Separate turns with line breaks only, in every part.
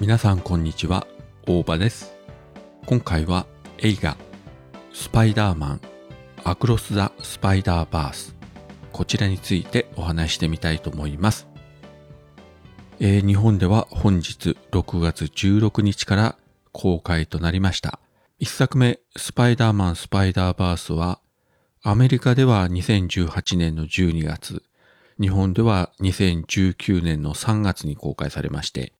皆さんこんにちは大場です。今回は映画スパイダーマンアクロス・ザ・スパイダーバースこちらについてお話してみたいと思います、えー、日本では本日6月16日から公開となりました。一作目スパイダーマン・スパイダーバースはアメリカでは2018年の12月日本では2019年の3月に公開されまして、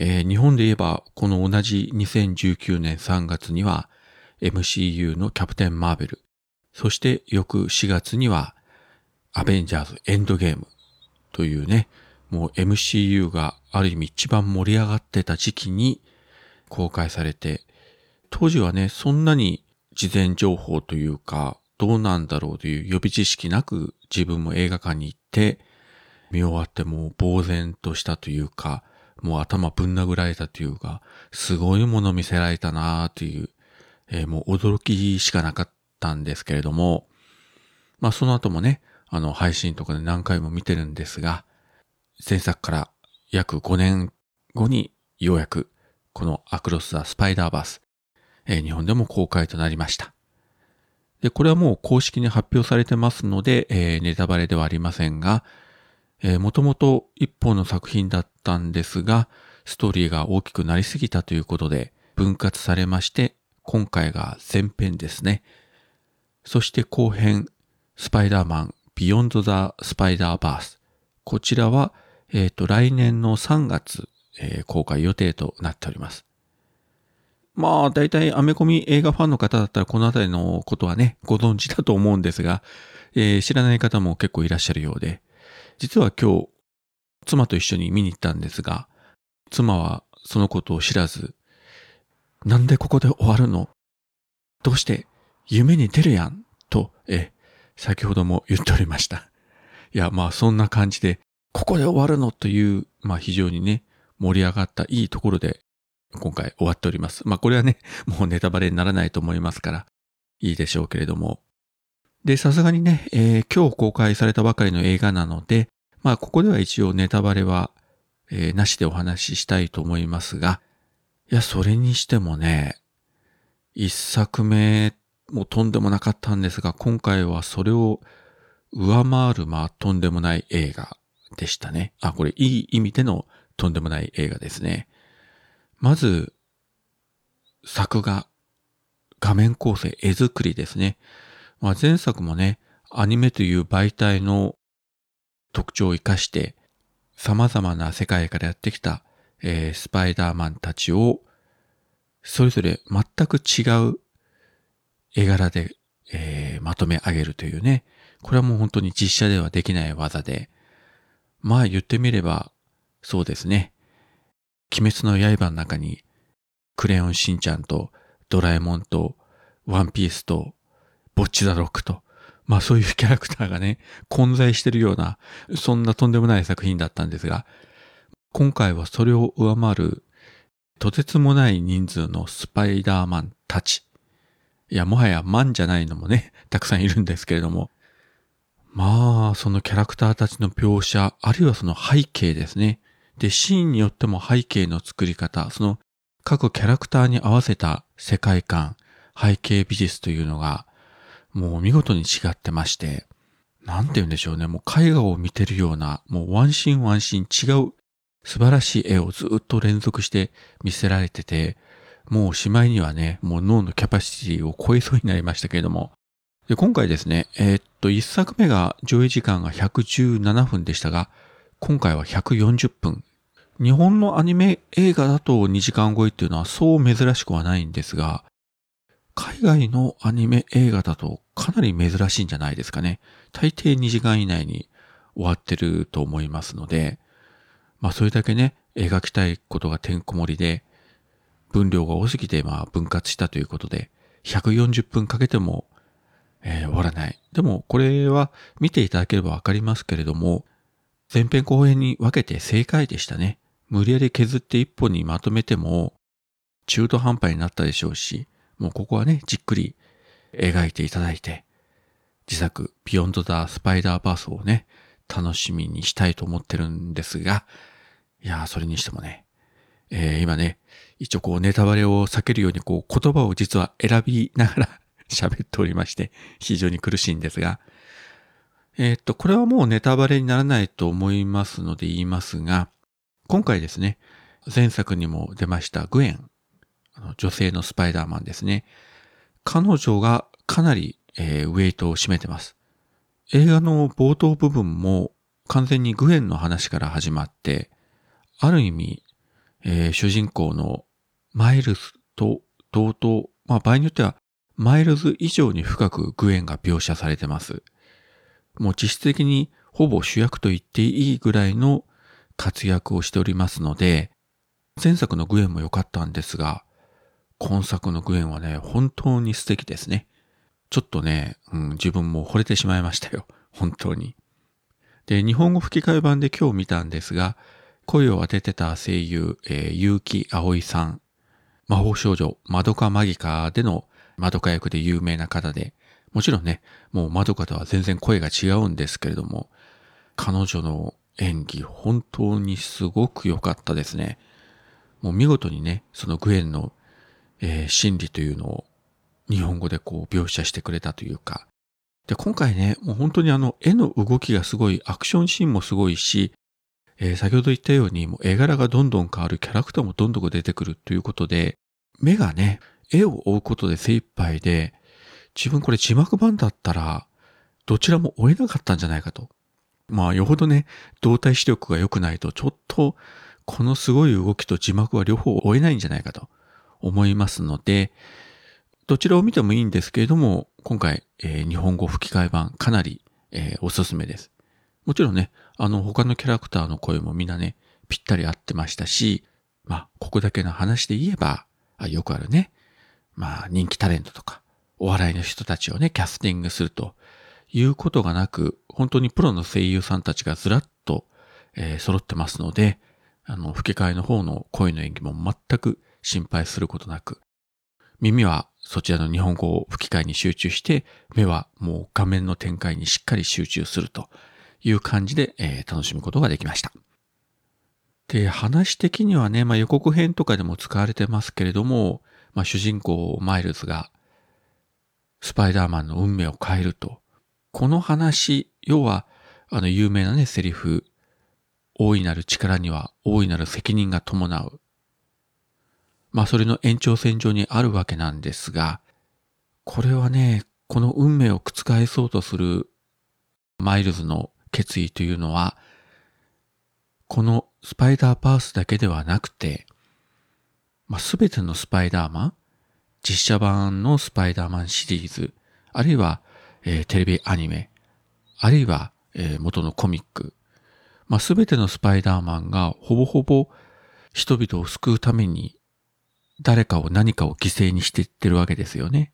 えー、日本で言えばこの同じ2019年3月には MCU のキャプテン・マーベル、そして翌4月にはアベンジャーズ・エンドゲームというね、もう MCU がある意味一番盛り上がってた時期に公開されて、当時はね、そんなに事前情報というか、どうなんだろうという予備知識なく自分も映画館に行って見終わってもう呆然としたというか、もう頭ぶん殴られたというか、すごいもの見せられたなという、えー、もう驚きしかなかったんですけれども、まあその後もね、あの配信とかで何回も見てるんですが、前作から約5年後にようやくこのアクロス・ザ・スパイダーバース、えー、日本でも公開となりました。で、これはもう公式に発表されてますので、えー、ネタバレではありませんが、えー、もともと一本の作品だったんですが、ストーリーが大きくなりすぎたということで分割されまして、今回が前編ですね。そして後編、スパイダーマン、ビヨンド・ザ・スパイダーバース。こちらは、えっ、ー、と、来年の3月、えー、公開予定となっております。まあ、大体アメコミ映画ファンの方だったらこの辺りのことはね、ご存知だと思うんですが、えー、知らない方も結構いらっしゃるようで、実は今日、妻と一緒に見に行ったんですが、妻はそのことを知らず、なんでここで終わるの？どうして？夢に出るやん？と、え、先ほども言っておりました。いや、まあそんな感じで、ここで終わるのという、まあ非常にね、盛り上がったいいところで今回終わっております。まあこれはね、もうネタバレにならないと思いますから、いいでしょうけれども。で、さすがにね、えー、今日公開されたばかりの映画なので、まあここでは一応ネタバレは、えー、なしでお話ししたいと思いますが、いや、それにしてもね、一作目もとんでもなかったんですが、今回はそれを上回る、まあとんでもない映画でしたね。あ、これいい意味でのとんでもない映画ですね。まず、作画、画面構成、絵作りですね。まあ、前作もね、アニメという媒体の特徴を活かして、様々な世界からやってきた、えー、スパイダーマンたちを、それぞれ全く違う絵柄で、えー、まとめ上げるというね。これはもう本当に実写ではできない技で、まあ言ってみれば、そうですね。鬼滅の刃の中に、クレヨンしんちゃんと、ドラえもんと、ワンピースと、ボッチザロックと、まあそういうキャラクターがね、混在してるような、そんなとんでもない作品だったんですが、今回はそれを上回る、とてつもない人数のスパイダーマンたち。いや、もはやマンじゃないのもね、たくさんいるんですけれども、まあ、そのキャラクターたちの描写、あるいはその背景ですね。で、シーンによっても背景の作り方、その各キャラクターに合わせた世界観、背景美術というのが、もう見事に違ってまして、なんて言うんでしょうね。もう絵画を見てるような、もうワンシーンワンシーン違う素晴らしい絵をずっと連続して見せられてて、もうしまいにはね、もう脳のキャパシティを超えそうになりましたけれども。で今回ですね、えー、っと、一作目が上映時間が117分でしたが、今回は140分日本のアニメ映画だと2時間超えっていうのはそう珍しくはないんですが、海外のアニメ映画だとかなり珍しいんじゃないですかね。大抵2時間以内に終わってると思いますので、まあそれだけね、描きたいことがてんこ盛りで、分量が多すぎてまあ分割したということで、140分かけても、えー、終わらない。でもこれは見ていただければわかりますけれども、前編後編に分けて正解でしたね。無理やり削って一本にまとめても中途半端になったでしょうし、もうここはね、じっくり描いていただいて、次作、ビヨンド・ザ・スパイダーバースをね、楽しみにしたいと思ってるんですが、いやそれにしてもね、えー、今ね、一応こうネタバレを避けるようにこう言葉を実は選びながら 喋っておりまして、非常に苦しいんですが、えー、っと、これはもうネタバレにならないと思いますので言いますが、今回ですね、前作にも出ましたグエン、女性のスパイダーマンですね。彼女がかなり、えー、ウェイトを占めてます。映画の冒頭部分も完全にグエンの話から始まって、ある意味、えー、主人公のマイルズと同等、まあ場合によってはマイルズ以上に深くグエンが描写されてます。もう実質的にほぼ主役と言っていいぐらいの活躍をしておりますので、前作のグエンも良かったんですが、今作のグエンはね、本当に素敵ですね。ちょっとね、うん、自分も惚れてしまいましたよ。本当に。で、日本語吹き替え版で今日見たんですが、声を当ててた声優、えー、結城葵さん、魔法少女、マドカマギカでのマドカ役で有名な方で、もちろんね、もうマドカとは全然声が違うんですけれども、彼女の演技本当にすごく良かったですね。もう見事にね、そのグエンの、えー、心理というのを日本語でこう描写してくれたというか。で、今回ね、もう本当にあの絵の動きがすごい、アクションシーンもすごいし、えー、先ほど言ったようにもう絵柄がどんどん変わる、キャラクターもどんどん出てくるということで、目がね、絵を追うことで精一杯で、自分これ字幕版だったら、どちらも追えなかったんじゃないかと。まあ、よほどね、動体視力が良くないと、ちょっと、このすごい動きと字幕は両方追えないんじゃないかと思いますので、どちらを見てもいいんですけれども、今回、えー、日本語吹き替え版かなり、えー、おすすめです。もちろんね、あの他のキャラクターの声もみんなね、ぴったり合ってましたし、まあ、ここだけの話で言えば、あよくあるね、まあ、人気タレントとか、お笑いの人たちをね、キャスティングするということがなく、本当にプロの声優さんたちがずらっと、えー、揃ってますので、あの、吹き替えの方の声の演技も全く心配することなく、耳はそちらの日本語を吹き替えに集中して、目はもう画面の展開にしっかり集中するという感じで、えー、楽しむことができました。で、話的にはね、まあ、予告編とかでも使われてますけれども、まあ、主人公マイルズがスパイダーマンの運命を変えると。この話、要は、あの有名なね、セリフ、大いなる力には大いなる責任が伴う。まあそれの延長線上にあるわけなんですが、これはね、この運命を覆そうとするマイルズの決意というのは、このスパイダーバースだけではなくて、まあ、全てのスパイダーマン、実写版のスパイダーマンシリーズ、あるいは、えー、テレビアニメ、あるいは、えー、元のコミック、まあ、全てのスパイダーマンがほぼほぼ人々を救うために誰かを何かを犠牲にしていってるわけですよね。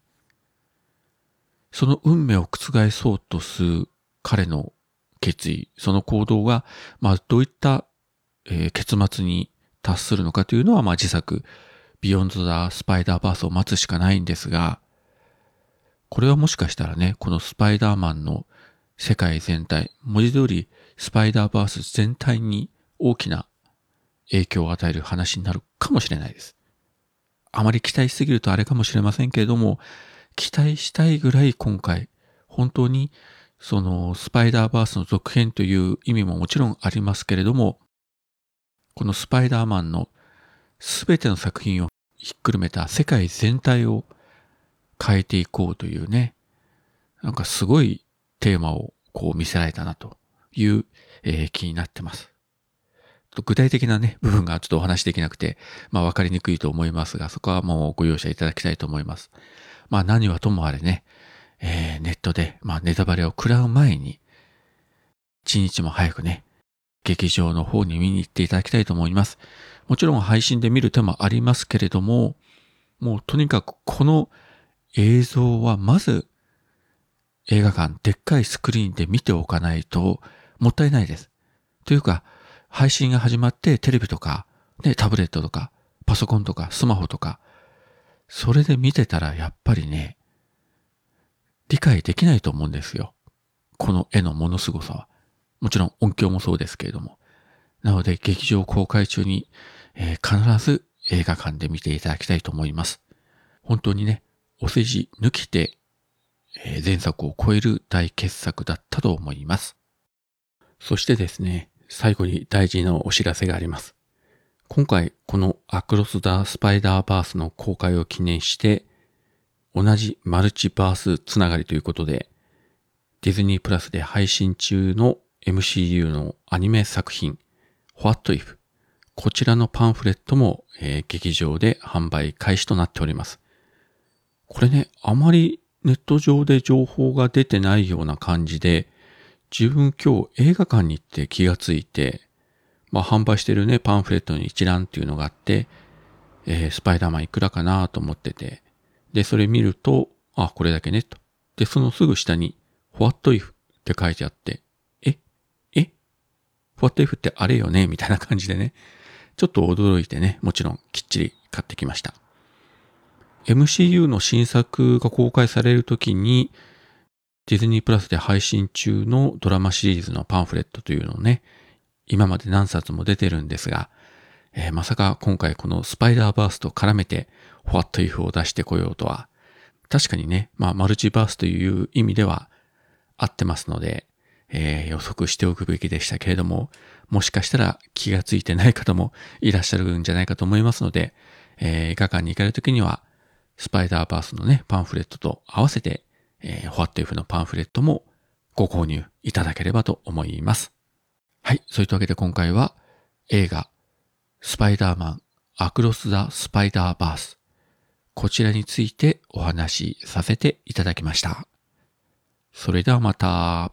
その運命を覆そうとする彼の決意、その行動が、まあ、どういった、えー、結末に達するのかというのは、まあ、次作、ビヨンド・ザ・スパイダーバースを待つしかないんですが、これはもしかしたらね、このスパイダーマンの世界全体、文字通りスパイダーバース全体に大きな影響を与える話になるかもしれないです。あまり期待しすぎるとあれかもしれませんけれども、期待したいぐらい今回、本当にそのスパイダーバースの続編という意味ももちろんありますけれども、このスパイダーマンのすべての作品をひっくるめた世界全体を変えていこうというね、なんかすごいテーマをこう見せられたなという、えー、気になってます。と具体的なね、部分がちょっとお話できなくて、まあ分かりにくいと思いますが、そこはもうご容赦いただきたいと思います。まあ何はともあれね、えー、ネットで、まあネタバレを食らう前に、一日も早くね、劇場の方に見に行っていただきたいと思います。もちろん配信で見る手もありますけれども、もうとにかくこの映像はまず映画館でっかいスクリーンで見ておかないともったいないです。というか、配信が始まってテレビとか、ね、タブレットとか、パソコンとか、スマホとか、それで見てたらやっぱりね、理解できないと思うんですよ。この絵のもの凄さは。もちろん音響もそうですけれども。なので劇場公開中に、えー、必ず映画館で見ていただきたいと思います。本当にね、お世辞抜きで、えー、前作を超える大傑作だったと思います。そしてですね、最後に大事なお知らせがあります。今回、このアクロス・ダ・スパイダーバースの公開を記念して、同じマルチバースつながりということで、ディズニープラスで配信中の MCU のアニメ作品 What If こちらのパンフレットも、えー、劇場で販売開始となっております。これね、あまりネット上で情報が出てないような感じで、自分今日映画館に行って気がついて、まあ販売してるね、パンフレットに一覧っていうのがあって、えー、スパイダーマンいくらかなと思ってて、で、それ見ると、あ、これだけね、と。で、そのすぐ下に、What if って書いてあって、ええ ?What if ってあれよねみたいな感じでね、ちょっと驚いてね、もちろんきっちり買ってきました。MCU の新作が公開されるときに、ディズニープラスで配信中のドラマシリーズのパンフレットというのをね、今まで何冊も出てるんですが、えー、まさか今回このスパイダーバースと絡めて What If を出してこようとは、確かにね、まあマルチバースという意味では合ってますので、えー、予測しておくべきでしたけれども、もしかしたら気がついてない方もいらっしゃるんじゃないかと思いますので、えー、映画館に行かれるときには、スパイダーバースのね、パンフレットと合わせて、えー、What If のパンフレットもご購入いただければと思います。はい。そういったわけで今回は映画、スパイダーマン、アクロス・ザ・スパイダーバース。こちらについてお話しさせていただきました。それではまた。